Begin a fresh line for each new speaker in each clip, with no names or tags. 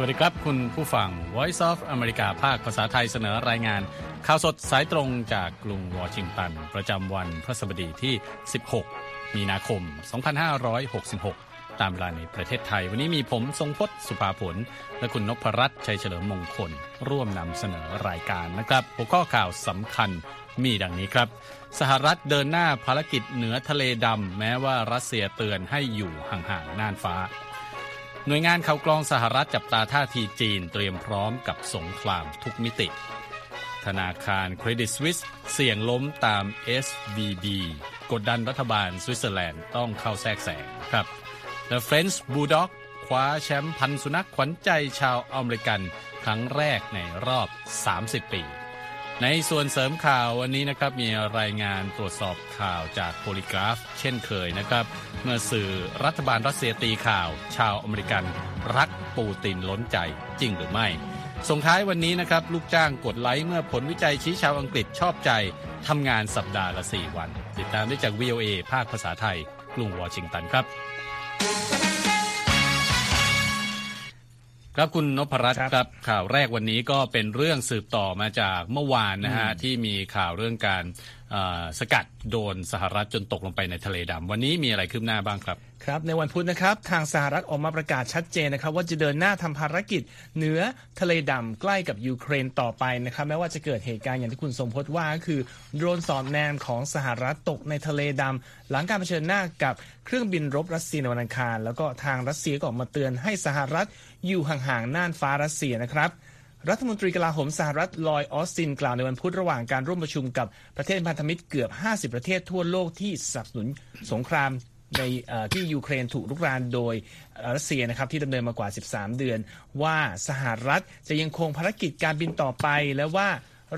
วัสดีครับ คุณผู้ฟัง Voice of America ภาคภาษาไทยเสนอรายงาน ข่าวสดสายตรงจากกรุงวอชิงตัน ประจำวันพฤหัสบดีที่ 16 มีนาคม 2566 ตามเวลาในประเทศไทย วันนี้มีผมทรงพศสุภาผล และคุณนพรัตน์ชัยเฉลิมมงคล ร่วมนำเสนอรายการนะครับ หัวข้อข่าวสำคัญมีดังนี้ครับ สหรัฐเดินหน้าภารกิจเหนือทะเลดำแม้ว่ารัสเซียเตือนให้อยู่ห่างๆน่านฟ้า หน่วยงานข่าวกรองสหรัฐจับตาท่าทีจีนเตรียมพร้อมกับสงครามทุกมิติ ธนาคารเครดิตสวิสเสี่ยงล้มตาม SVB กดดันรัฐบาลสวิตเซอร์แลนด์ต้องเข้าแทรกแซงครับ The French Bulldog คว้าแชมป์พันธุ์สุนัขขวัญใจชาวอเมริกัน ครั้งแรกในรอบ 30 ปี ในส่วนเสริมข่าววันนี้นะครับมีรายงานตรวจสอบข่าวจาก Polygraph เช่นเคยนะครับ เมื่อสื่อรัฐบาลรัสเซียตีข่าว ชาวอเมริกันรักปูตินล้นใจจริงหรือไม่ ส่งท้ายวันนี้นะครับ ลูกจ้างกดไลค์เมื่อผลวิจัยชี้ชาวอังกฤษชอบใจทำงานสัปดาห์ละ 4 วัน ติดตามได้จาก VOA ภาคภาษาไทย กรุงวอชิงตันครับ ครับคุณนพรัตน์ครับข่าวแรกวันนี้ก็เป็นเรื่องสืบต่อมาจากเมื่อวานนะฮะที่มีข่าวเรื่องการสกัดโดนสหรัฐจนตกลงไปในทะเลดำวันนี้มีอะไรคืบหน้าบ้างครับ
ครับในวันพุธนะครับทางสหรัฐออกมาประกาศชัดเจนนะครับ ว่าจะเดินหน้าทำภารกิจเหนือทะเลดำใกล้กับยูเครนต่อไปนะครับแม้ว่าจะเกิดเหตุการณ์อย่างที่คุณสมพศว่าก็คือโดรนสอดแนมของสหรัฐตกในทะเลดำหลังการเผชิญหน้ากับเครื่องบินรบรัสเซียในวันอังคาร แล้วก็ทางรัสเซียก็ออกมาเตือนให้สหรัฐอยู่ห่างๆน่านฟ้ารัสเซียนะครับรัฐมนตรีกลาโหมสหรัฐลอยออสตินกล่าวในวันพุธระหว่างการร่วมประชุมกับประเทศพันธมิตรเกือบ 50 ประเทศทั่วโลกที่สนับสนุนสงคราม ในที่ยูเครนถูกลุกรานโดยรัสเซียนะครับที่ดำเนินมากว่า 13 เดือน ว่าสหรัฐจะยังคงภารกิจการบินต่อไปและว่า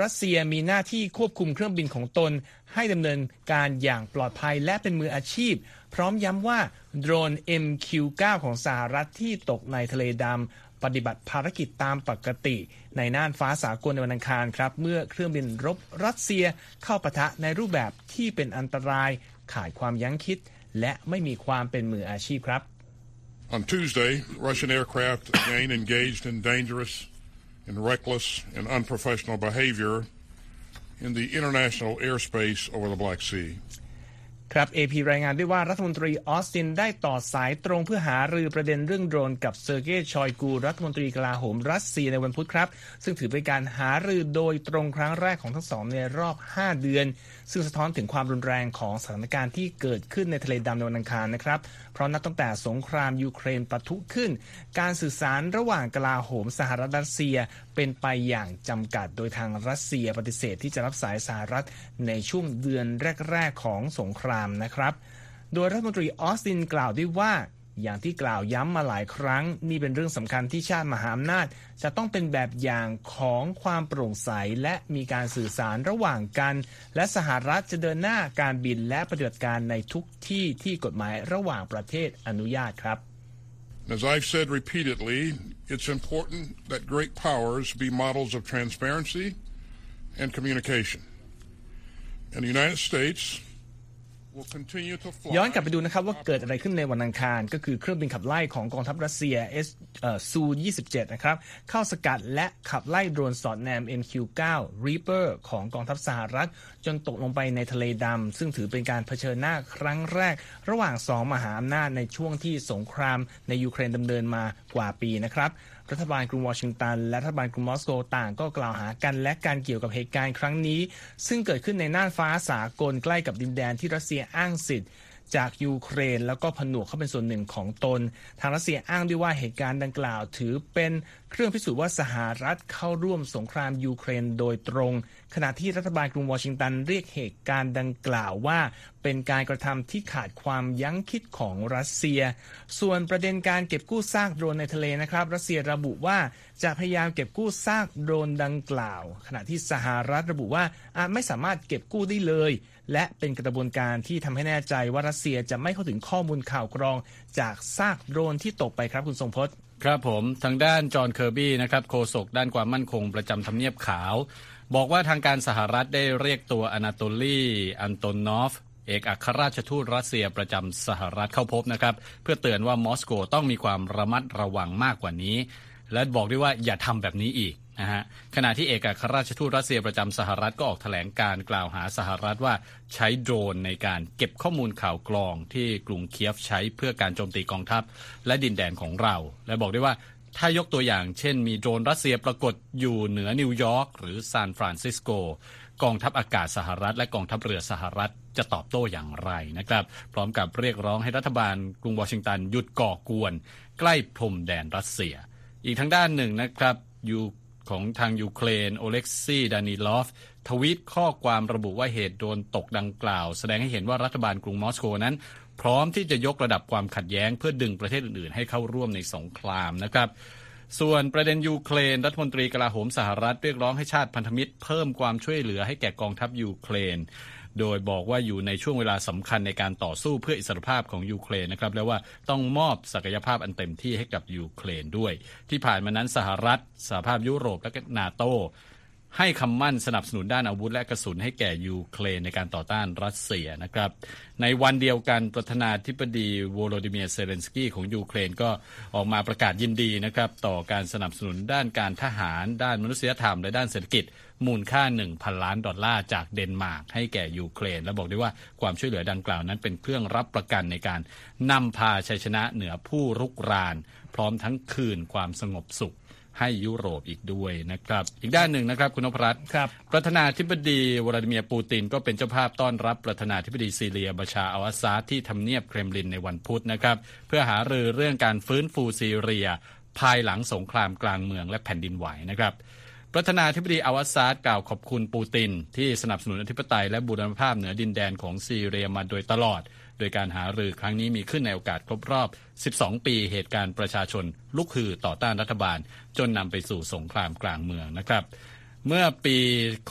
รัสเซียมีหน้าที่ควบคุมเครื่องบินของตน ให้ดำเนินการอย่างปลอดภัยและเป็นมืออาชีพ พร้อมย้ำว่าโดรน MQ9 ของสหรัฐที่ตกในทะเลดำปฏิบัติภารกิจตามปกติ ในน่านฟ้าสากลในวันอังคารครับ เมื่อเครื่องบินรบรัสเซียเข้าปะทะในรูปแบบที่เป็นอันตรายขาดความยั้งคิด และไม่มีความเป็นมืออาชีพครับ
On Tuesday, Russian aircraft again engaged in dangerous and reckless and unprofessional behavior in the international airspace over the Black Sea.
ครับ AP รายงานด้วยว่ารัฐมนตรีออสตินได้ต่อสายตรงเพื่อหารือประเด็นเรื่องโดรนกับเซอร์เกย์ชอยกู รัฐมนตรีกลาโหมรัสเซียในวันพุธครับ ซึ่งถือเป็นการหารือโดยตรงครั้งแรกของทั้งสองในรอบ 5 เดือน ซึ่งสะท้อนถึงความรุนแรงของสถานการณ์ที่เกิดขึ้นในทะเลดำในวันอังคารนะครับเพราะนับตั้งแต่สงครามยูเครนปะทุขึ้น การสื่อสารระหว่างกลาโหมสหรัฐรัสเซียเป็นไปอย่างจำกัดโดยทางรัสเซียปฏิเสธที่จะรับสายสหรัฐในช่วงเดือนแรก ๆ ของสงครามนะครับ โดยรัฐมนตรีออสตินกล่าวด้วยว่า อย่างที่กล่าวย้ำมาหลายครั้ง นี่เป็นเรื่องสำคัญที่ชาติมหาอำนาจ จะต้องเป็นแบบอย่างของความโปร่งใสและมีการสื่อสารระหว่างกัน และสหรัฐจะเดินหน้าการบินและปฏิบัติการในทุกที่ที่กฎหมายระหว่างประเทศอนุญาตครับ
As I've said repeatedly, it's important that great powers be models of transparency and communication. And the United States
ย้อนกลับไปดูนะครับว่าเกิดอะไรขึ้นในวันอังคาร ก็คือเครื่องบินขับไล่ของกองทัพรัสเซียเอสซู27 นะครับ เข้าสกัดและขับไล่โดรนสอดแนม MQ9 Reaper ของกองทัพสหรัฐ จนตกลงไปในทะเลดำ ซึ่งถือเป็นการเผชิญหน้าครั้งแรก ระหว่างสองมหาอำนาจในช่วงที่สงครามในยูเครนดำเนินมากว่าปีนะครับ รัฐบาลกรุงวอชิงตัน และรัฐบาลกรุงมอสโกต่างก็กล่าวหากันและการเกี่ยวกับเหตุการณ์ครั้งนี้ ซึ่งเกิดขึ้นในน่านฟ้าสากลใกล้กับดินแดนที่รัสเซียอ้างสิทธิ์ จากยูเครน แล้วก็ผนวกเข้าเป็นส่วนหนึ่งของตน ทางรัสเซียอ้างด้วยว่าเหตุการณ์ดังกล่าว ถือเป็นเครื่องพิสูจน์ว่าสหรัฐเข้าร่วมสงครามยูเครนโดยตรง ขณะที่รัฐบาลกรุงวอชิงตันเรียกเหตุการณ์ดังกล่าวว่า เป็นการกระทำที่ขาดความยั้งคิดของรัสเซีย ส่วนประเด็นการเก็บกู้ซากโดรนในทะเลนะครับ รัสเซียระบุว่าจะพยายามเก็บกู้ซากโดรนดังกล่าว ขณะที่สหรัฐระบุว่าอาจไม่สามารถเก็บกู้ได้เลย และเป็นกระบวนการที่ทำให้แน่ใจว่ารัสเซียจะไม่เข้าถึงข้อมูลข่าวกรอง จากซากโดรนที่ตกไปครับคุณทรงพจน์
ครับผมทางด้านจอห์นเคอร์บี้นะครับโฆษกด้านความมั่นคงประจำทำเนียบขาว บอกว่าทางการสหรัฐได้เรียกตัวอนาโตลีอันโตนอฟเอกอัครราชทูตรัสเซียประจำสหรัฐเข้าพบนะครับ เพื่อเตือนว่ามอสโกต้องมีความระมัดระวังมากกว่านี้ และบอกด้วยว่าอย่าทำแบบนี้อีก นะฮะขณะที่เอกอัครราชทูตรัสเซียประจำสหรัฐก็ออกแถลงการณ์กล่าวหาสหรัฐว่าใช้โดรนในการเก็บข้อมูลข่าวกรองที่กรุงเคียฟใช้เพื่อการโจมตีกองทัพ และดินแดนของเรา และบอกด้วยว่าถ้ายกตัวอย่างเช่นมีโดรนรัสเซียปรากฏอยู่เหนือนิวยอร์กหรือซานฟรานซิสโกกองทัพอากาศสหรัฐ และกองทัพเรือสหรัฐจะตอบโต้อย่างไรนะครับ พร้อมกับเรียกร้องให้รัฐบาลกรุงวอชิงตันหยุดก่อกวน ใกล้พรมแดนรัสเซีย อีกทางด้านหนึ่งนะครับยู ของทางยูเครนโอเล็กซี่ดานิลอฟทวีตข้อความระบุว่าเหตุโดรนตกดังกล่าว แสดงให้เห็นว่ารัฐบาลกรุงมอสโกนั้น พร้อมที่จะยกระดับความขัดแย้งเพื่อดึงประเทศอื่นๆ ให้เข้าร่วมในสงครามนะครับส่วนประเด็นยูเครนรัฐมนตรีกลาโหมสหรัฐเรียกร้องให้ชาติพันธมิตรเพิ่มความช่วยเหลือให้แก่กองทัพยูเครน โดยบอกว่าอยู่ในช่วงเวลาสำคัญในการต่อสู้เพื่ออิสรภาพของยูเครนนะครับแล้วว่าต้องมอบศักยภาพอันเต็มที่ให้กับยูเครนด้วย ที่ผ่านมานั้นสหรัฐสหภาพยุโรปและก็นาโต ให้คำมั่นสนับสนุนด้านอาวุธและกระสุนให้แก่ยูเครนในการต่อต้านรัสเซียนะครับ ในวันเดียวกันประธานาธิบดีโวโลดิเมียเซเลนสกี้ของยูเครนก็ออกมาประกาศยินดีนะครับต่อการสนับสนุนด้านการทหาร ด้านมนุษยธรรม และด้านเศรษฐกิจ มูลค่า 1,000 ล้านดอลลาร์จากเดนมาร์กให้แก่ยูเครน และบอกด้วยว่าความช่วยเหลือดังกล่าวนั้นเป็นเครื่องรับประกันในการนำพาชัยชนะเหนือผู้รุกราน พร้อมทั้งคืนความสงบสุข ให้ยุโรปอีกด้วยนะครับ อีกด้านหนึ่งนะครับคุณนพรัตน์
ครับ
ประธานาธิบดีวลาดิเมียร์ปูตินก็เป็นเจ้าภาพต้อนรับประธานาธิบดีซีเรียบาชาอัลอาซาดที่ทำเนียบเครมลินในวันพุธนะครับ เพื่อหารือเรื่องการฟื้นฟูซีเรีย ภายหลังสงครามกลางเมืองและแผ่นดินไหวนะครับประธานาธิบดีอัลอาซาดกล่าวขอบคุณปูติน ที่สนับสนุนอธิปไตยและบูรณภาพเหนือดินแดนของซีเรียมาโดยตลอด โดยการหารือครั้งนี้มีขึ้นในโอกาสครบรอบ 12 ปีเหตุการณ์ประชาชนลุกฮือต่อต้านรัฐบาล จนนำไปสู่สงครามกลางเมืองนะครับ เมื่อปี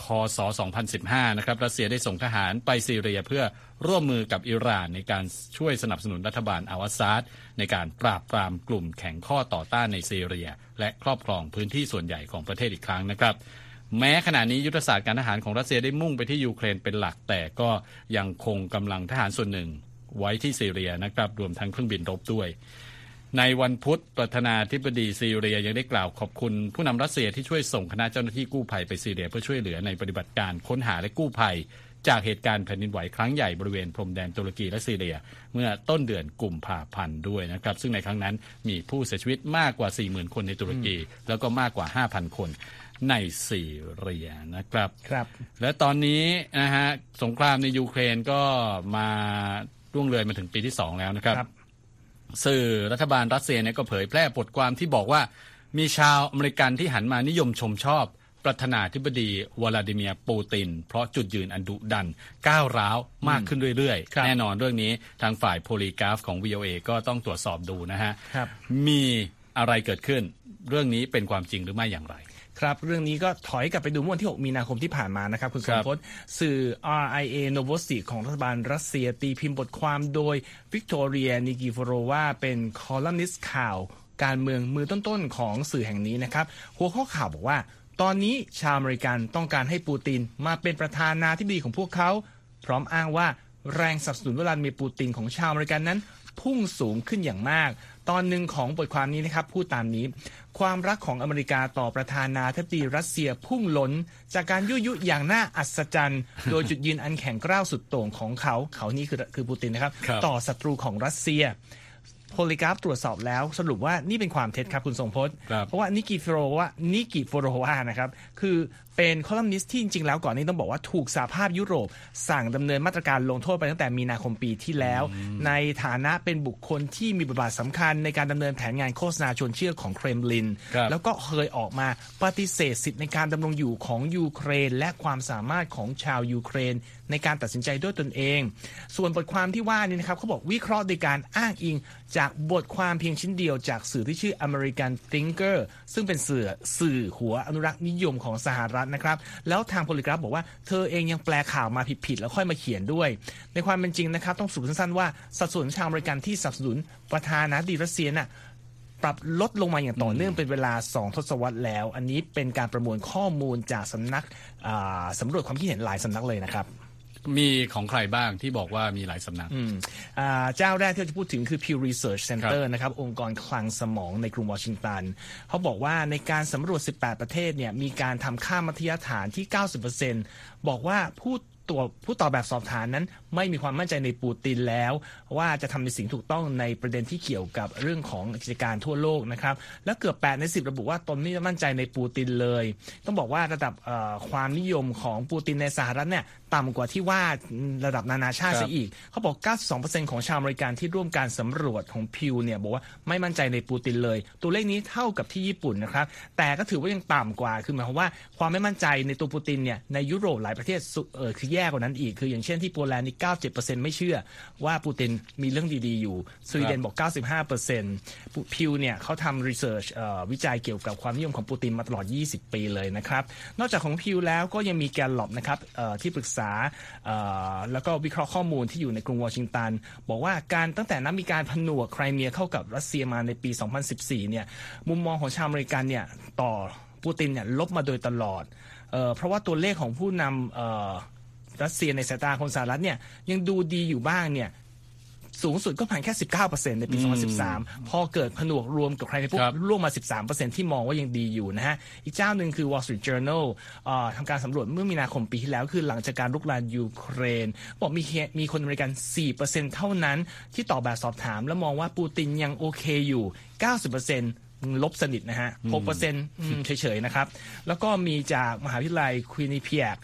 คศ 2015 นะครับรัสเซียได้ส่งทหารไปซีเรียเพื่อร่วมมือกับอิหร่านในการช่วยสนับสนุนรัฐบาลอาวาซาดในการปราบปรามกลุ่มแข่งข้อต่อต้านในซีเรีย และครอบครองพื้นที่ส่วนใหญ่ของประเทศอีกครั้งนะครับแม้ขณะนี้ยุทธศาสตร์การทหารของรัสเซียได้มุ่งไปที่ยูเครนเป็นหลักแต่ก็ยังคงกำลังทหารส่วนหนึ่ง ไว้ที่ซีเรียนะครับรวมทั้งเครื่องบินรบด้วย ในวันพุธประธานาธิบดีซีเรียยังได้กล่าวขอบคุณผู้นำรัสเซียที่ช่วยส่งคณะเจ้าหน้าที่กู้ภัยไปซีเรียเพื่อช่วยเหลือในปฏิบัติการค้นหาและกู้ภัย จากเหตุการณ์แผ่นดินไหวครั้งใหญ่บริเวณพรมแดนตุรกีและซีเรีย เมื่อต้นเดือนกุมภาพันธ์ด้วยนะครับ ซึ่งในครั้งนั้นมีผู้เสียชีวิตมากกว่า 40,000 คนในตุรกี แล้วก็มากกว่า 5,000 คนในซีเรียนะครับ
ครับ
และตอนนี้นะฮะสงครามในยูเครนก็มา ล่วงเลยมาถึงปีที่สองแล้วนะครับ
ครับ
สื่อรัฐบาลรัสเซียเนี่ยก็เผยแพร่บทความที่บอกว่า มีชาวอเมริกันที่หันมานิยมชมชอบ ประธานาธิบดีวลาดิเมียร์ปูติน เพราะจุดยืนอันดุดัน ก้าวร้าวมากขึ้นเรื่อย
ครับ
ๆแน่นอนเรื่องนี้ทางฝ่าย Polygraph ของ VOA ก็ต้องตรวจสอบดูนะฮะ
ครับ
มีอะไรเกิดขึ้น เรื่องนี้เป็นความจริงหรือไม่อย่างไร
ครับเรื่องนี้ก็ถอยกลับไปดูเมื่อวันที่ 6 มีนาคมที่ผ่านมานะครับ คุณ
ทรง
พจน์สื่อ RIA Novosti ของรัฐบาลรัสเซียตีพิมพ์บทความโดยวิกตอเรียนิกิฟโรวาเป็นคอลัมนิสต์ข่าว การเมืองมือต้นๆของสื่อแห่งนี้นะครับ หัวข้อข่าวบอกว่า ตอนนี้ชาวอเมริกันต้องการให้ปูตินมาเป็นประธานาธิบดีของพวกเขา พร้อมอ้างว่าแรงสนับสนุนวลาดิเมียร์ปูตินของชาวอเมริกันนั้น พุ่งสูงขึ้นอย่างมาก ตอนหนึ่งของบทความนี้นะครับ พูดตามนี้ ความรักของอเมริกาต่อประธานาธิบดีรัสเซียพุ่งล้น จากการยุยุอย่างน่าอัศจรรย์ โดยจุดยืนอันแข็งกร้าวสุดโต่งของเขา เขานี่คือคือปูตินนะครับ
ครับ
ต่อศัตรูของรัสเซีย Polygraph ตรวจสอบแล้วสรุปว่านี่เป็นความเท็จครับคุณทรงพจน์
ครับ
เพราะว่านิกิฟโรวานิกิโฟโรวานะครับ คือ เป็นคอลัมนิสต์ที่จริงๆแล้วก่อนนี้ต้องบอกว่าถูกสหภาพยุโรป สั่งดำเนินมาตรการลงโทษไปตั้งแต่มีนาคมปีที่แล้ว ในฐานะเป็นบุคคลที่มีบทบาทสำคัญในการดำเนินแผนงานโฆษณาชวนเชื่อของเครมลิน
ครับ
แล้วก็เคยออกมาปฏิเสธสิทธิ์ในการดำรงอยู่ของยูเครน และความสามารถของชาวยูเครน ในการตัดสินใจด้วยตนเอง ส่วนบทความที่ว่านี่นะครับเขาบอกวิเคราะห์โดยการอ้างอิง จากบทความเพียงชิ้นเดียวจากสื่อที่ชื่อ American Thinker ซึ่งเป็นสื่อสื่อหัวอนุรักษ์นิยมของสหรัฐนะครับ แล้วทางโพลิกราฟบอกว่าเธอเองยังแปลข่าวมาผิดๆแล้วค่อยมาเขียนด้วย ในความเป็นจริงนะครับ ต้องสุปสั้นๆว่าสัดส่วนชาวอเมริกันที่สนับสนุนประธานาธิบดีรัสเซียน่ะปรับลดลงมาอย่างต่อเนื่องเป็นเวลา 2 ทศวรรษแล้ว อันนี้เป็นการประมวลข้อมูลจากสำนักสำรวจความคิดเห็นหลายสำนักเลยนะครับ
มีของใครบ้างที่บอกว่ามีหลายสำนัก
เจ้าแรกที่จะพูดถึงคือ Pew Research Center นะครับ องค์กรคลังสมองในกรุงวอชิงตันเขาบอกว่าในการสำรวจ 18 ประเทศเนี่ยมีการทำค่ามัธยฐานที่ 90%บอกว่าผู้ ตัวผู้ตอบแบบสอบถามนั้น ไม่มีความมั่นใจในปูตินแล้ว ว่าจะทำในสิ่งถูกต้องในประเด็นที่เกี่ยวกับเรื่องของกิจการทั่วโลกนะครับ และเกือบ 8 ใน 10 ระบุว่าตนไม่มั่นใจในปูตินเลย ต้องบอกว่าระดับความนิยมของปูตินในสหรัฐเนี่ยต่ำกว่าที่ว่าระดับนานาชาติซะอีก เขาบอก 92%ของชาวอเมริกันที่ร่วมการสำรวจของพิวเนี่ยบอกว่าไม่มั่นใจในปูตินเลย ตัวเลขนี้เท่ากับที่ญี่ปุ่นนะครับ แต่ก็ถือว่ายังต่ำกว่า คือหมายความว่าความไม่มั่นใจในตัวปูตินเนี่ยในยุโรปหลายประเทศเออคือแย่กว่านั้นอีก คืออย่างเช่นที่โปแลนด์นี่97%ไม่เชื่อว่าปูตินมีเรื่องดีๆอยู่สวีเดนบอก 95%พิวเนี่ยเขาทำรีเสิร์ชวิจัยเกี่ยวกับความนิยมของปูตินมาตลอด 20 ปีเลยนะครับ นอกจากของพิวแล้วก็ยังมีแกลลอบนะครับที่ปรึกษาแล้วก็วิเคราะห์ข้อมูลที่อยู่ในกรุงวอชิงตัน บอกว่าการตั้งแต่นั้นมีการผนวกไครเมียเข้ากับรัสเซียมาในปี 2014 เนี่ยมุมมองของชาวอเมริกันเนี่ยต่อปูตินเนี่ยลบมาโดยตลอดเพราะว่าตัวเลขของผู้นำ รัสเซียในสายตาคนสหรัฐเนี่ยยังดูดีอยู่บ้างเนี่ยสูงสุดก็เพียงแค่ 19%ในปี 2013 พอเกิดผนวกรวมกับไครเมียปุ๊บร่วงมา 13%ที่มองว่ายังดีอยู่นะฮะ อีกเจ้าหนึ่งคือ Wall Street Journal ทำการสำรวจเมื่อมีนาคมปีที่แล้ว คือหลังจากการรุกรานยูเครน บอกมีมีคนอเมริกัน 4%เท่านั้น ที่ตอบแบบสอบถาม แล้วมองว่าปูตินยังโอเคอยู่ 90%ลบสนิทนะฮะ 6%เฉยๆนะครับ แล้วก็มีจากมหาวิทยาลัยควีนีเพียก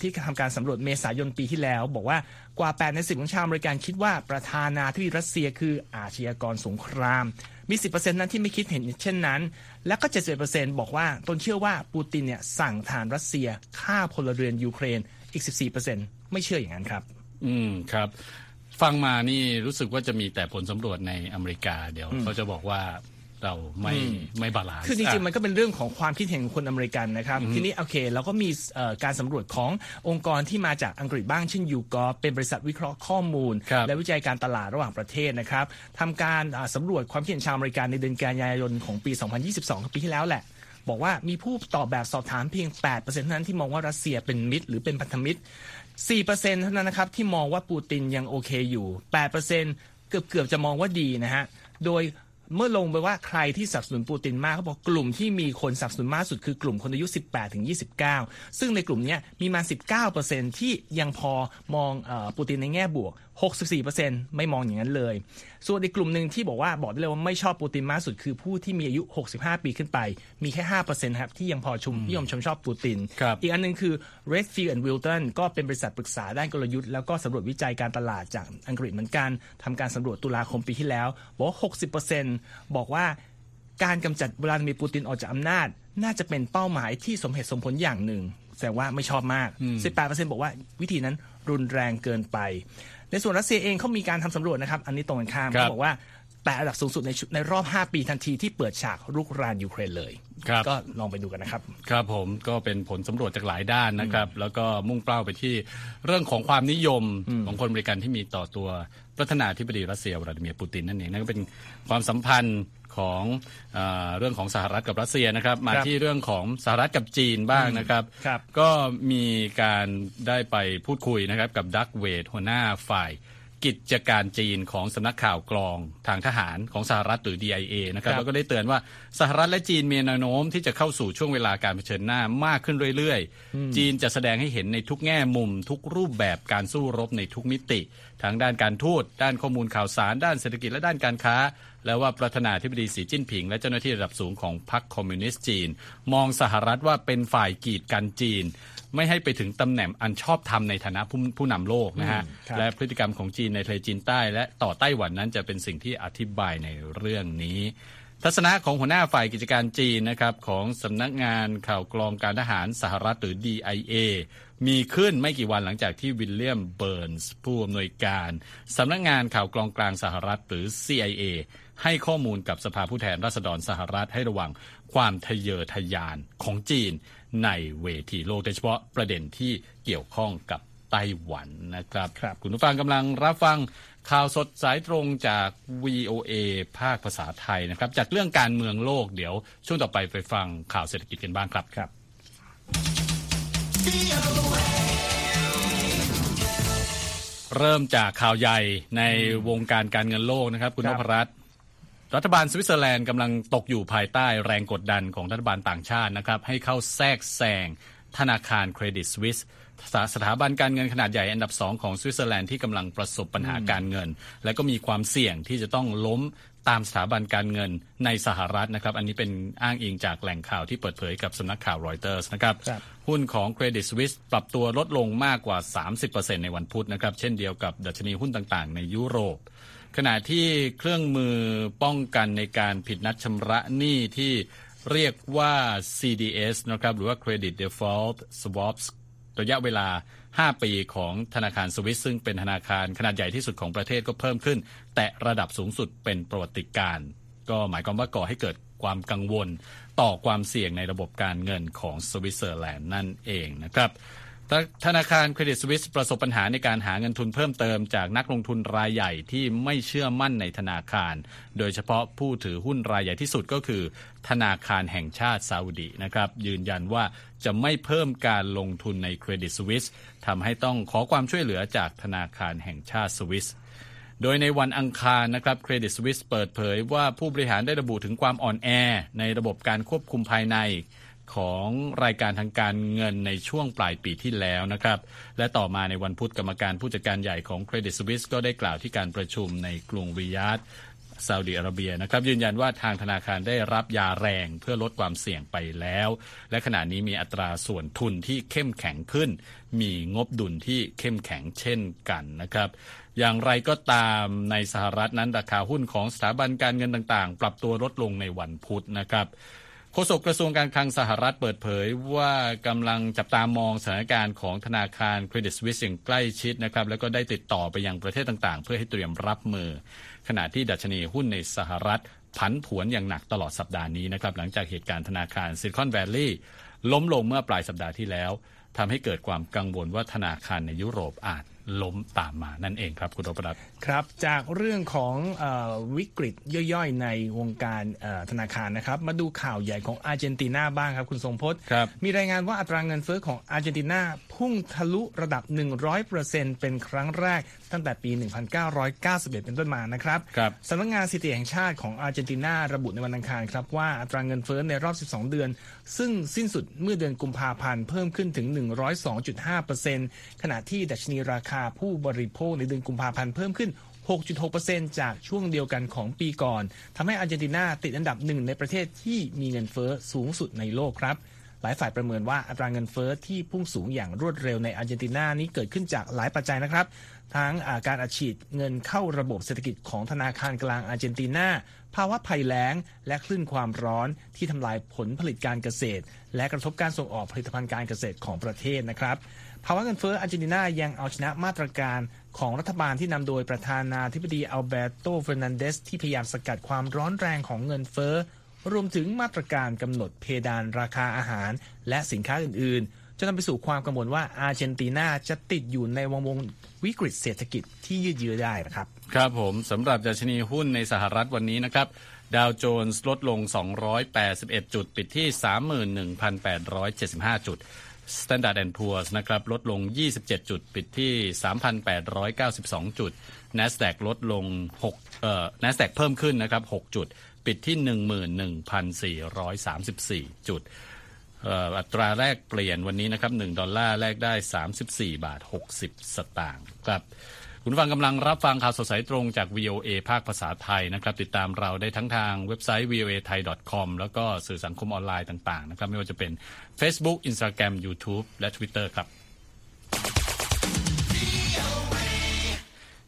ที่ทำการสำรวจเมษายนปีที่แล้ว บอกว่ากว่า 8 ใน 10 ของชาวอเมริกันคิดว่าประธานาธิบดีรัสเซียคืออาชญากรสงคราม มี 10%นั้นที่ไม่คิดเห็นเช่นนั้น และก็ 71%บอกว่าตนเชื่อว่าปูตินเนี่ยสั่งฐานรัสเซียฆ่าพลเรือนยูเครนอีก 14%ไม่เชื่ออย่างนั้นครับ
อืมครับฟังมานี่รู้สึกว่าจะมีแต่ผลสำรวจในอเมริกา เดี๋ยวเขาจะบอกว่า เราไม่ไม่ balance
คือจริงๆ มันก็เป็นเรื่องของความคิดเห็นของคนอเมริกันนะครับ ทีนี้โอเคเราก็มีการสำรวจขององค์กรที่มาจากอังกฤษบ้างเช่น YouGov เป็นบริษัทวิเคราะห์ข้อมูล และวิจัยการตลาดระหว่างประเทศนะครับทำการสำรวจความคิดเห็นชาวอเมริกันในเดือนกันยายนของปี 2022 ปีที่แล้วแหละบอกว่ามีผู้ตอบแบบสอบถามเพียง 8%เท่านั้นที่มองว่ารัสเซียเป็นมิตร หรือเป็นพันธมิตร 4%เท่านั้นนะครับที่มองว่าปูตินยังโอเคอยู่ 8%เกือบเกือบจะมองว่าดีนะฮะ โดย เมื่อลงไปว่าใครที่สนับสนุนปูตินมากเขาบอกกลุ่มที่มีคนสนับสนุนมากสุดคือกลุ่มคนอายุ 18ถึง29 ซึ่งในกลุ่มนี้มีมา 19%ที่ยังพอมองปูตินในแง่บวก 64%ไม่มองอย่างนั้นเลย ส่วนอีกกลุ่มหนึ่งที่บอกว่าบอกได้เลยว่าไม่ชอบปูตินมากสุดคือผู้ที่มีอายุ 65 ปีขึ้นไป มีแค่ 5%ครับที่ยังพอชุมนิยมชมชอบปูติน อีกอันนึงคือ Redfield and Wilton ก็เป็นบริษัทปรึกษาด้านกลยุทธ์แล้วก็สำรวจวิจัยการตลาดจากอังกฤษเหมือนกันทำการสำรวจตุลาคมปีที่แล้ว บอกว่า 60%บอกว่าการกำจัดวลาดิเมียร์ปูตินออกจากอำนาจ น่าจะเป็นเป้าหมายที่สมเหตุสมผลอย่างหนึ่งแต่ว่าไม่ชอบมาก 18%บอกว่าวิธีนั้นรุนแรงเกินไป ในส่วนรัสเซียเองเขามีการทำสำรวจนะครับ อันนี้ตรงกันข้ามเขาบอกว่าแต่ระดับสูงสุดในในรอบ 5 ปีทันทีที่เปิดฉากรุกรานยูเครนเลย ก็ลองไปดูกันนะครับ
ครับผมก็เป็นผลสำรวจจากหลายด้านนะครับ แล้วก็มุ่งเป้าไปที่เรื่องของความนิยมของคนบริการที่มีต่อตัวประธานาธิบดีรัสเซียวลาดิเมียร์ปูตินนั่นเองนั่นก็เป็นความสัมพันธ์ ของอเรื่องของสหรัฐกับรัสเซียนะครับ มาที่เรื่องของสหรัฐกับจีนบ้างนะครับ
รบ
ก็มีการได้ไปพูดคุยนะครับกับดักเวดหัวหน้าฝ่ายกิจการจีนของสำนักข่าวกรองทางทหารของสหรัฐหรือ DIA นะครับแล้วก็ได้เตือนว่าสหรัฐและจีนมีแนวโน้มที่จะเข้าสู่ช่วงเวลาการเผชิญหน้ามากขึ้นเรื่อยๆ จีนจะแสดงให้เห็นในทุกแง่มุม ทุกรูปแบบการสู้รบในทุกมิติ ทั้งด้านการทูตด้านข้อมูลข่าวสาร ด้านเศรษฐกิจและด้านการค้าแล้วว่าประธานาธิบดีสีจิ้นผิง และเจ้าหน้าที่ระดับสูงของพรรคคอมมิวนิสต์จีน มองสหรัฐว่าเป็นฝ่ายกีดกันจีน ไม่ให้ไปถึงตำแหน่งอันชอบธรรมในฐานะผู้ผู้นำโลกนะฮะและพฤติกรรมของจีนในทะเลจีนใต้ และต่อไต้หวันนั้นจะเป็นสิ่งที่อธิบายในเรื่องนี้ทัศนะของหัวหน้าฝ่ายกิจการจีนนะครับของสำนักงานข่าวกรองการทหารสหรัฐหรือ DIA มีขึ้นไม่กี่วันหลังจากที่วิลเลียมเบิร์นส์ผู้อำนวยการสำนักงานข่าวกรองกลางสหรัฐหรือ CIA ให้ข้อมูลกับสภาผู้แทนราษฎรสหรัฐให้ระวังความทะเยอทะยานของจีนในเวทีโลกโดยเฉพาะประเด็นที่เกี่ยวข้องกับไต้หวันนะครับ
ครับ
คุณผู้ฟังกำลังรับฟังข่าวสดสายตรงจาก VOA ภาคภาษาไทยนะครับ จากเรื่องการเมืองโลกเดี๋ยว ช่วงต่อไปไปฟังข่าวเศรษฐกิจกันบ้างครับ
ครับ
เริ่มจากข่าวใหญ่ในวงการการเงินโลกนะครับ คุณนพรัตน์ รัฐบาลสวิตเซอร์แลนด์กำลังตกอยู่ภายใต้แรงกดดันของรัฐบาลต่างชาตินะครับให้เข้าแทรกแซงธนาคารเครดิตสวิสสถาบันการเงินขนาดใหญ่อันดับสองของสวิตเซอร์แลนด์ที่กำลังประสบปัญหาการเงิน และก็มีความเสี่ยงที่จะต้องล้มตามสถาบันการเงินในสหรัฐนะครับ อันนี้เป็นอ้างอิงจากแหล่งข่าวที่เปิดเผยกับสำนักข่าวรอยเตอร์สนะครับ หุ้นของเครดิตสวิสปรับตัวลดลงมากกว่า 30%ในวันพุธนะครับ เช่นเดียวกับดัชนีหุ้นต่างๆ ในยุโรป ขณะที่เครื่องมือป้องกันในการผิดนัดชำระหนี้ที่เรียกว่า CDS นะครับหรือว่า Credit Default Swaps ระยะเวลา 5 ปีของธนาคารสวิสซึ่งเป็นธนาคารขนาดใหญ่ที่สุดของประเทศก็เพิ่มขึ้น แต่ระดับสูงสุดเป็นประวัติการ ก็หมายความว่าก่อให้เกิดความกังวลต่อความเสี่ยงในระบบการเงินของสวิตเซอร์แลนด์นั่นเองนะครับ ธนาคารเครดิตสวิสประสบปัญหาในการหาเงินทุนเพิ่มเติมจากนักลงทุนรายใหญ่ที่ไม่เชื่อมั่นในธนาคาร โดยเฉพาะผู้ถือหุ้นรายใหญ่ที่สุดก็คือ ธนาคารแห่งชาติซาอุดีนะครับ ยืนยันว่าจะไม่เพิ่มการลงทุนในเครดิตสวิสทำให้ต้องขอความช่วยเหลือจากธนาคารแห่งชาติสวิสโดยในวันอังคารนะครับเครดิตสวิสเปิดเผยว่าผู้บริหารได้ระบุถึงความอ่อนแอ ในระบบการควบคุมภายใน ของรายการทางการเงินในช่วงปลายปีที่แล้วนะครับ และต่อมาในวันพุธกรรมการผู้จัดการใหญ่ของเครดิตสวิสก็ได้กล่าวที่การประชุมในกรุงริยาดซาอุดิอาระเบียนะครับยืนยันว่าทางธนาคารได้รับยาแรงเพื่อลดความเสี่ยงไปแล้ว และขณะนี้มีอัตราส่วนทุนที่เข้มแข็งขึ้น มีงบดุลที่เข้มแข็งเช่นกันนะครับ อย่างไรก็ตามในสหรัฐนั้นราคาหุ้นของสถาบันการเงินต่างๆ ปรับตัวลดลงในวันพุธนะครับ ฆษกกระทรวงการคลังสหรัฐเปิดเผยว่ากำลังจับตามองสถานการณ์ของธนาคารเครดิตสวิสอย่างใกล้ชิดนะครับแล้วก็ได้ติดต่อไปยังประเทศต่างๆ เพื่อให้เตรียมรับมือ ขณะที่ดัชนีหุ้นในสหรัฐผันผวนอย่างหนักตลอดสัปดาห์นี้นะครับหลังจากเหตุการณ์ธนาคารซิลิคอนแวลลีย์ล้มลงเมื่อปลายสัปดาห์ที่แล้วทำให้เกิดความกังวลว่าธนาคารในยุโรปอาจล้มตามมานั่นเองครับคุณโรปรัต
ครับจากเรื่องของอวิกฤตย่อยๆ ในวงการธนาคารนะครับ มาดูข่าวใหญ่ของอาร์เจนตินาบ้างครับคุณทรงพจน์ มีรายงานว่าอัตราเงินเฟ้อของอาร์เจนตินาพุ่งทะลุระดับ 100%เป็นครั้งแรกตั้งแต่ปี 1991 เป็นต้นมานะครับ
รบ
สำนักงงานสถิติแห่งชาติของอาร์เจนตินาระบุในวันอังคารครับว่าอัตราเงินเฟ้อในรอบ 12 เดือน ซึ่งสิ้นสุดเมื่อเดือนกุมภาพันธ์เพิ่มขึ้นถึง 102.5%ขณะที่ดัชนีราคาผู้บริโภคในเดือนกุมภาพันธ์เพิ่มขึ้น 6.6%จากช่วงเดียวกันของปีก่อนทำให้อาร์เจนตินาติดอันดับหนึ่งในประเทศที่มีเงินเฟ้อสูงสุดในโลกครับหลายฝ่ายประเมินว่าอัตราเงินเฟอ้อที่พุ่งสูงอย่างรวดเร็วในอาร์เจนตินานี้เกิดขึ้นจากหลายปัจจัยนะครับ ทั้งาการอัดฉีดเงินเข้าระบบเศรษฐกิจของธนาคารกลางอาร์เจนตินาภาวะภัยแล้ง และคลื่นความร้อนที่ทำลายผลผลิตการเกษตร และกระทบการส่งออกผลิตภัณฑ์การเกษตรของประเทศนะครับภาวะเงินเฟ้ออาร์เจนตินายังเอาชนะมาตรการ ของรัฐบาลที่นำโดยประธานาธิบดีอัลเบโตเฟรนันเดสที่พยายามสกัดความร้อนแรงของเงินเฟ้อ รวมถึงมาตรการกำหนดเพดานราคาอาหาร และสินค้าอื่นๆ จะนำไปสู่ความกังวลว่าอาร์เจนตินาจะติดอยู่ในวงวงวิกฤตเศรษฐกิจที่ยืดเยื้อได้นะครับ
ครับผมสำหรับดัชนีหุ้นในสหรัฐวันนี้นะครับดาวโจนส์ลดลง 281 จุด ปิดที่ 31,875 จุด Standard and Poor's นะครับลดลง 27 จุดปิดที่ 3,892 จุด NASDAQ ลดลง6เอ่อ NASDAQ เพิ่มขึ้นนะครับ 6 จุด ปิดที่ 11,434 จุดอัตราแรกเปลี่ยนวันนี้นะครับ1ดอลลาร์แลกได้ 34 บาท 60 สตางค์ครับ คุณฟังกำลังรับฟังข่าวสดสายตรงจาก VOA ภาคภาษาไทยนะครับ ติดตามเราได้ทั้งทางเว็บไซต์ voa thai com แล้วก็สื่อสังคมออนไลน์ต่างๆนะครับ ไม่ว่าจะเป็น Facebook Instagram YouTube และ Twitter ครับ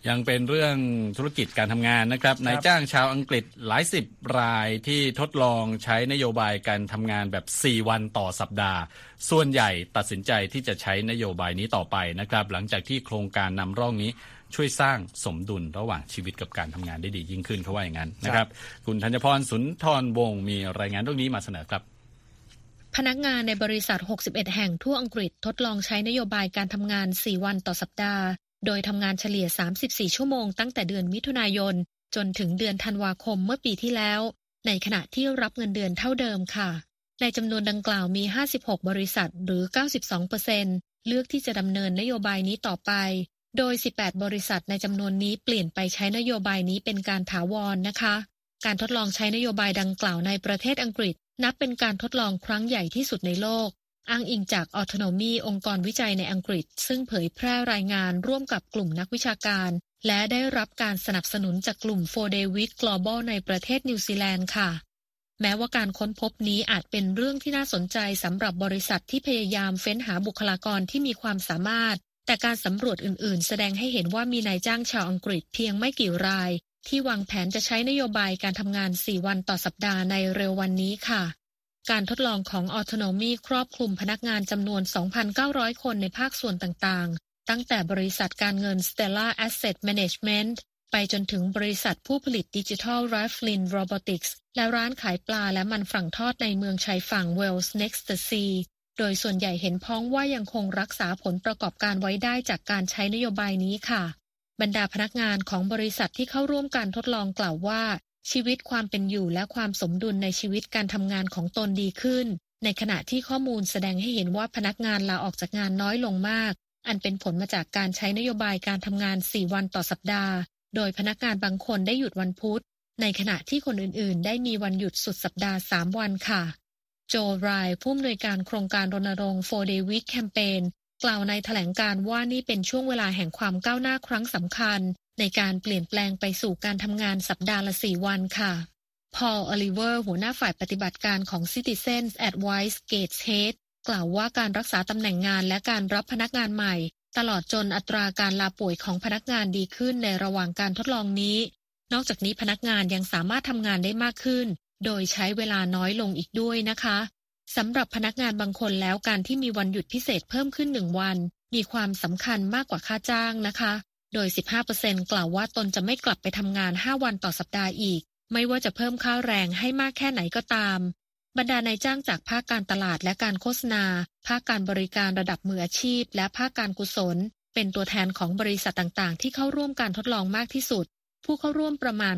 ยังเป็นเรื่องธุรกิจการทำงานนะครับนายจ้างชาวอังกฤษหลายสิบรายที่ทดลองใช้นโยบายการทำงานแบบ 4 วันต่อสัปดาห์ ส่วนใหญ่ตัดสินใจที่จะใช้นโยบายนี้ต่อไปนะครับ หลังจากที่โครงการนำร่องนี้ ช่วยสร้างสมดุลระหว่างชีวิตกับการทำงานได้ดียิ่งขึ้นเขาว่าอย่างนั้นนะครับ คุณธัญพรสุนทรวงศ์มีรายงานเรื่องนี้มาเสนอครับ
พนักงานในบริษัท 61 แห่งทั่วอังกฤษทดลองใช้นโยบายการทำงาน 4 วันต่อสัปดาห์ โดยทำงานเฉลี่ย 34 ชั่วโมงตั้งแต่เดือนมิถุนายน จนถึงเดือนธันวาคมเมื่อปีที่แล้ว ในขณะที่รับเงินเดือนเท่าเดิมค่ะ ในจำนวนดังกล่าวมี 56 บริษัทหรือ 92%เลือกที่จะดำเนินนโยบายนี้ต่อไป โดย 18 บริษัทในจำนวนนี้เปลี่ยนไปใช้นโยบายนี้เป็นการถาวรนะคะ การทดลองใช้นโยบายดังกล่าวในประเทศอังกฤษ นับเป็นการทดลองครั้งใหญ่ที่สุดในโลก อ้างอิงจาก Autonomy องค์กรวิจัยในอังกฤษ ซึ่งเผยแพร่รายงานร่วมกับกลุ่มนักวิชาการ และได้รับการสนับสนุนจากกลุ่ม4 Day Week Global ในประเทศนิวซีแลนด์ค่ะ แม้ว่าการค้นพบนี้อาจเป็นเรื่องที่น่าสนใจสำหรับบริษัทที่พยายามเฟ้นหาบุคลากรที่มีความสามารถ แต่การสำรวจอื่น ๆ แสดงให้เห็นว่ามีนายจ้างชาวอังกฤษเพียงไม่กี่ราย ที่วางแผนจะใช้นโยบายการทำงาน 4 วันต่อสัปดาห์ในเร็ววันนี้ค่ะ การทดลองของ Autonomy ครอบคลุมพนักงานจำนวน 2,900 คนในภาคส่วนต่าง ๆ ตั้งแต่บริษัทการเงิน Stella Asset Management ไปจนถึงบริษัทผู้ผลิตดิจิทัล r a f l i n Robotics และร้านขายปลาและมันฝรั่งทอดในเมืองชายฝั่ง Wales Next the Sea โดยส่วนใหญ่เห็นพ้องว่ายังคงรักษาผลประกอบการไว้ได้จากการใช้นโยบายนี้ค่ะ บรรดาพนักงานของบริษัทที่เข้าร่วมการทดลองกล่าวว่า ชีวิตความเป็นอยู่และความสมดุลในชีวิตการทำงานของตนดีขึ้น ในขณะที่ข้อมูลแสดงให้เห็นว่าพนักงานลาออกจากงานน้อยลงมาก อันเป็นผลมาจากการใช้นโยบายการทำงาน 4 วันต่อสัปดาห์ โดยพนักงานบางคนได้หยุดวันพุธ ในขณะที่คนอื่นๆ ได้มีวันหยุดสุดสัปดาห์ 3 วันค่ะ โจไรผู้อำนวยการโครงการรณรงค์ 4 Day Week Campaign กล่าวในแถลงการว่านี่เป็นช่วงเวลาแห่งความก้าวหน้าครั้งสำคัญ ในการเปลี่ยนแปลงไปสู่การทำงานสัปดาห์ละ4วันค่ะพอลอลิเวอร์หัวหน้าฝ่ายปฏิบัติการของ Citizens Advice Gateshead กล่าวว่าการรักษาตำแหน่งงานและการรับพนักงานใหม่ ตลอดจนอัตราการลาป่วยของพนักงานดีขึ้นในระหว่างการทดลองนี้ นอกจากนี้พนักงานยังสามารถทำงานได้มากขึ้น โดยใช้เวลาน้อยลงอีกด้วยนะคะสำหรับพนักงานบางคนแล้วการที่มีวันหยุดพิเศษเพิ่มขึ้นหนึ่งวัน มีความสำคัญมากกว่าค่าจ้างนะคะ โดย 15%กล่าวว่าตนจะไม่กลับไปทำงาน 5 วันต่อสัปดาห์อีก ไม่ว่าจะเพิ่มค่าแรงให้มากแค่ไหนก็ตาม บรรดานายจ้างจากภาคการตลาดและการโฆษณา ภาคการบริการระดับมืออาชีพ และภาคการกุศล เป็นตัวแทนของบริษัทต่างๆ ที่เข้าร่วมการทดลองมากที่สุด ผู้เข้าร่วมประมาณ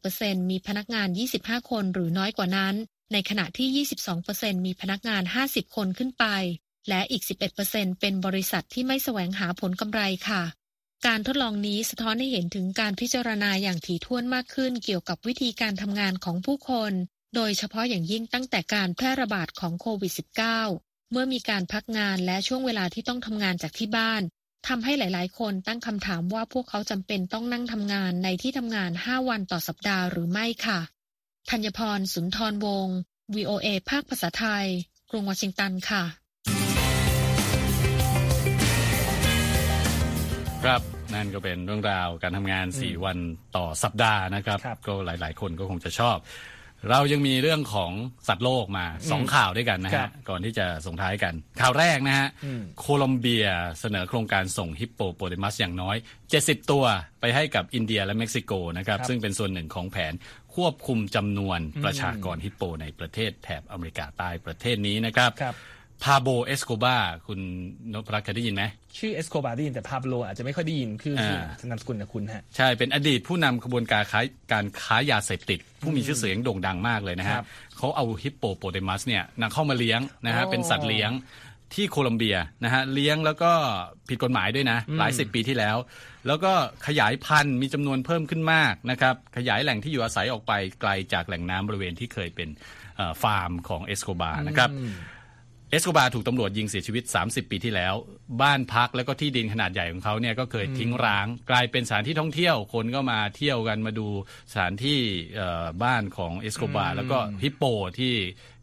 66%มีพนักงาน 25 คนหรือน้อยกว่านั้น ในขณะที่ 22%มีพนักงาน 50 คนขึ้นไป และอีก 11%เป็นบริษัทที่ไม่แสวงหาผลกำไรค่ะ การทดลองนี้สะท้อนให้เห็นถึงการพิจารณาอย่างถี่ถ้วนมากขึ้นเกี่ยวกับวิธีการทำงานของผู้คน โดยเฉพาะอย่างยิ่งตั้งแต่การแพร่ระบาดของโควิด -19 เมื่อมีการพักงานและช่วงเวลาที่ต้องทำงานจากที่บ้าน ทำให้หลาย ๆ คนตั้งคำถามว่าพวกเขาจำเป็นต้องนั่งทำงานในที่ทำงาน 5 วันต่อสัปดาห์หรือไม่ค่ะธัญพรสุนทรวงศ์ VOA ภาคภาษาไทย กรุงวอชิงตันค่ะ
ครับนั่นก็เป็นเรื่องราวการทำงาน 4 วันต่อสัปดาห์นะครับ
ครับ
ก็หลาย ๆ คนก็คงจะชอบ เรายังมีเรื่องของสัตว์โลกมาสองข่าวด้วยกันนะฮะครั
บ
ก่อนที่จะส่งท้ายกัน ข่าวแรกนะฮะ
อืม
โคลอมเบียเสนอโครงการส่งฮิปโปโปเตมัสอย่างน้อย 70 ตัวไปให้กับอินเดียและเม็กซิโกนะครับ
ครับ
ซึ่งเป็นส่วนหนึ่งของแผนควบคุมจำนวนประชากรฮิปโปในประเทศแถบอเมริกาใต้ประเทศนี้นะครับ
ครับ
พาโบลเอสโกบาร์คุณนพรัตน์เคยได้ยินไหม
ชื่อเอสโคบาร์ได้ยินแต่พาโบลอาจจะไม่ค่อยได้ยินคือชื่อ
อ่า
นามสกุลนะคุณฮะ
ใช่ เป็นอดีตผู้นำขบวนการค้าการค้ายาเสพติด ผู้มีชื่อเสียงโด่งดังมากเลยนะฮะค
รับ
เขาเอาฮิปโปโปเตมัสเนี่ยนำเข้ามาเลี้ยงนะฮะ
โอ้
เป็นสัตว์เลี้ยงที่โคลอมเบียนะฮะเลี้ยงแล้วก็ผิดกฎหมายด้วยนะ หลายสิบปีที่แล้ว แล้วก็ขยายพันธุ์มีจำนวนเพิ่มขึ้นมากนะครับขยายแหล่งที่อยู่อาศัยออกไปไกลจากแหล่งน้ำบริเวณที่เคยเป็นเอ่อฟาร์มของเอสโคบาร์นะครับ เอสโกบาร์ถูกตำรวจยิงเสียชีวิต 30 ปีที่แล้ว บ้านพักแล้วก็ที่ดินขนาดใหญ่ของเขาเนี่ยก็เคยทิ้งร้าง กลายเป็นสถานที่ท่องเที่ยว คนก็มาเที่ยวกันมาดูสถานที่เอ่อบ้านของเอสโกบาร์แล้วก็ฮิปโปที่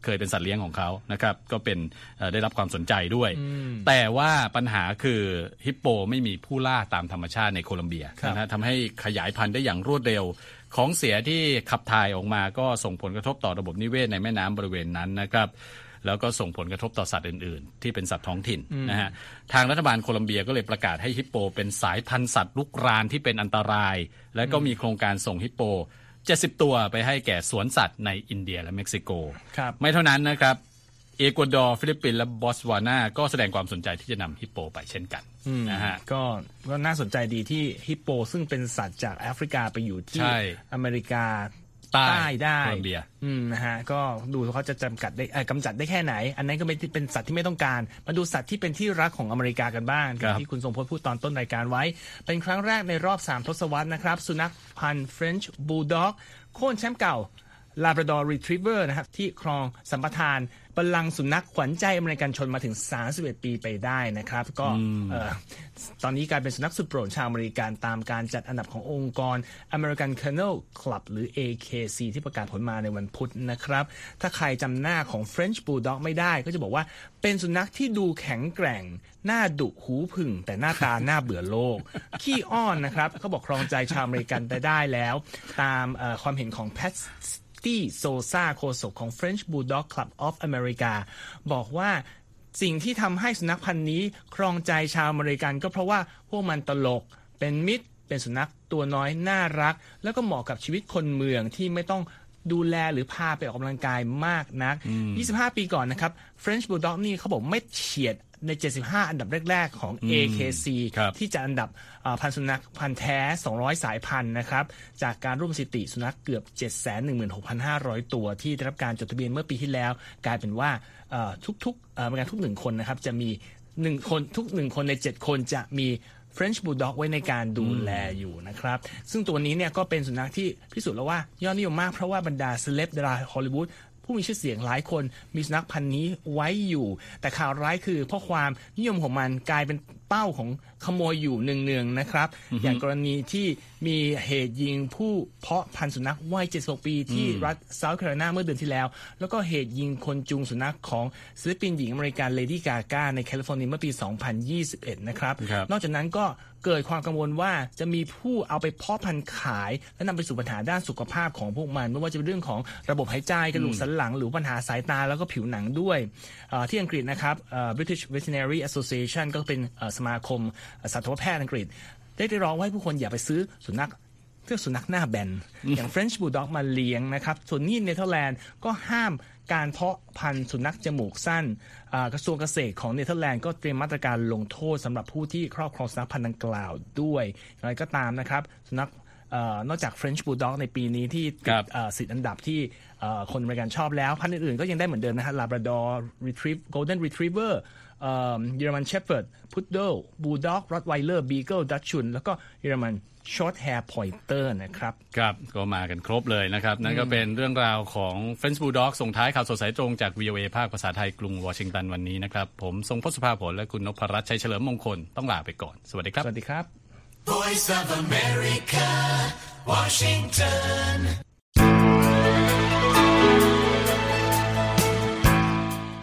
เคยเป็นสัตว์เลี้ยงของเขานะครับก็เป็นเอ่อได้รับความสนใจด้วย แต่ว่าปัญหาคือฮิปโปไม่มีผู้ล่าตามธรรมชาติในโคลอมเบีย
ครับ
นะฮะทำให้ขยายพันธุ์ได้อย่างรวดเร็วของเสียที่ขับถ่ายออกมาก็ส่งผลกระทบต่อระบบนิเวศในแม่น้ำบริเวณนั้นนะครับ แล้วก็ส่งผลกระทบต่อสัตว์อื่น ๆ ที่เป็นสัตว์ท้องถิ่นนะฮะทางรัฐบาลโคลอมเบียก็เลยประกาศให้ฮิปโป เป็นสายพันธุ์สัตว์ลุกรานที่เป็นอันตราย และก็มีโครงการส่งฮิปโป70 ตัวไปให้แก่สวนสัตว์ในอินเดียและเม็กซิโก
ครับ
ไม่เท่านั้นนะครับ เอกวาดอร์ ฟิลิปปินส์และบอตสวานา ก็แสดงความสนใจที่จะนำฮิปโปไปเช่นกันนะฮะ
ก็ก็น่าสนใจดีที่ฮิปโป ซึ่งเป็นสัตว์จากแอฟริกาไปอยู่ที่
ใช่
อเมริกา
ใต้
ได้
โคลอมเบีย
อืมนะฮะก็ดูเขาจะจำกัดได้เอ่อกำจัดได้แค่ไหน อันนั้นก็ไม่เป็นสัตว์ที่ไม่ต้องการ มาดูสัตว์ที่เป็นที่รักของอเมริกากันบ้าง
ครับ
ที่คุณทรงพจน์พูดตอนต้นรายการไว้ เป็นครั้งแรกในรอบ 3 ทศวรรษนะครับ สุนัขพันธุ์ French Bulldog โค่นแชมป์เก่า Labrador Retriever นะครับที่ครองสัมปทาน บัลลังก์สุนัขขวัญใจอเมริกันชนมาถึง 31 ปีไปได้นะครับ ก็เอ่อตอนนี้กลายเป็นสุนัขสุดโปรดชาวอเมริกันตามการจัดอันดับขององค์กร American Kennel Club หรือ AKC ที่ประกาศผลมาในวันพุธนะครับ ถ้าใครจำหน้าของ French Bulldog ไม่ได้ก็จะบอกว่าเป็นสุนัขที่ดูแข็งแกร่ง หน้าดุหูผึ่ง แต่หน้าตาหน้าเบื่อโลก ขี้อ้อนนะครับเขาบอกครองใจชาวอเมริกันไปได้แล้ว ตามเอ่อความเห็นของ Pat ตี้โซซาโคศกของ French Bulldog Club of America บอกว่าสิ่งที่ทำให้สุนัขพันธุ์นี้ครองใจชาวอเมริกันก็เพราะว่าพวกมันตลกเป็นมิตร เป็นสุนัขตัวน้อยน่ารัก แล้วก็เหมาะกับชีวิตคนเมืองที่ไม่ต้องดูแลหรือพาไปออกกำลังกายมากนัก 25 ปีก่อนนะครับ French Bulldog นี่เขาบอกไม่เฉียด ใน 75 อันดับแรก ๆ ของ AKC
ครับ
ที่จะอันดับอ่าพันธุ์สุนัขพันธุ์แท้ 200 สายพันธุ์นะครับ จากการร่วมสถิติสุนัขเกือบ 716,500 ตัวที่ได้รับการจดทะเบียนเมื่อปีที่แล้ว กลายเป็นว่าเอ่อทุกๆเอ่อประมาณทุกหนึ่งคนนะครับจะมีหนึ่งคนทุกหนึ่งคนใน 7 คนจะมี French Bulldog ไว้ในการดูแลอยู่นะครับ ซึ่งตัวนี้เนี่ยก็เป็นสุนัขที่พิสูจน์แล้วว่ายอดนิยมมากเพราะว่าบรรดาเซเลบดาราฮอลลีวูด ผู้มีชื่อเสียงหลายคนมีสุนัขพันธุ์นี้ไว้อยู่ แต่ข่าวร้ายคือเพราะความนิยมของมันกลายเป็นเป้าของ ขโมยอยู่เนืองๆนะครับ อย่างกรณีที่มีเหตุยิงผู้เพาะพันธุ์สุนัขวัย76 ปีที่รัฐเซาท์แคโรไลนาเมื่อเดือนที่แล้ว แล้วก็เหตุยิงคนจูงสุนัขของศิลปินหญิงอเมริกันเลดี้กาก้าในแคลิฟอร์เนียเมื่อปี 2021 นะครับ
ครับ
นอกจากนั้นก็เกิดความกังวลว่าจะมีผู้เอาไปเพาะพันธุ์ขาย และนำไปสู่ปัญหาด้านสุขภาพของพวกมัน ไม่ว่าจะเป็นเรื่องของระบบหายใจกระดูกสันหลัง หรือปัญหาสายตาแล้วก็ผิวหนังด้วยเอ่อที่อังกฤษนะครับเอ่อ British Veterinary Association ก็เป็นเอ่อสมาคมสัตวแพทย์อังกฤษ ได้ได้ร้องว่าให้ผู้คนอย่าไปซื้อสุนัขเพื่อสุนัขหน้าแบน อย่าง French Bulldog มาเลี้ยงนะครับ ส่วนนี้เนเธอร์แลนด์ก็ห้ามการเพาะพันธุ์สุนัขจมูกสั้นอ่ากระทรวงเกษตรของเนเธอร์แลนด์ก็เตรียมมาตรการลงโทษสำหรับผู้ที่ครอบครองสุนัขพันธุ์ดังกล่าวด้วยอย่างไรก็ตามนะครับ สุนัขเอ่อนอกจาก French Bulldog ในปีนี้ที่ติ
คระ
ดั
บ
เอ่อสิทธิ์อันดับที่เอ่อคนอเมริกันชอบแล้ว พันธุ์อื่นๆก็ยังได้เหมือนเดิมนะฮะ Labrador Retriever Golden Retriever เยอรมัน Shepherd Poodle Bulldog Rottweiler Beagle Dachshund แล้วก็เยอรมัน Shorthaired Pointer นะครับ
ครับก็มากันครบเลยนะครับ นั่นก็เป็นเรื่องราวของ French Bulldog ส่งท้ายข่าวสดสายตรงจาก VOA ภาคภาษาไทยกรุงวอชิงตันวันนี้นะครับ ผมทรงพศภาผลและคุณนพรัตน์ชัยเฉลิมมงคลต้องลาไปก่อน สวัสดีครับ
สวัสดีครับ
Voice of America, Washington.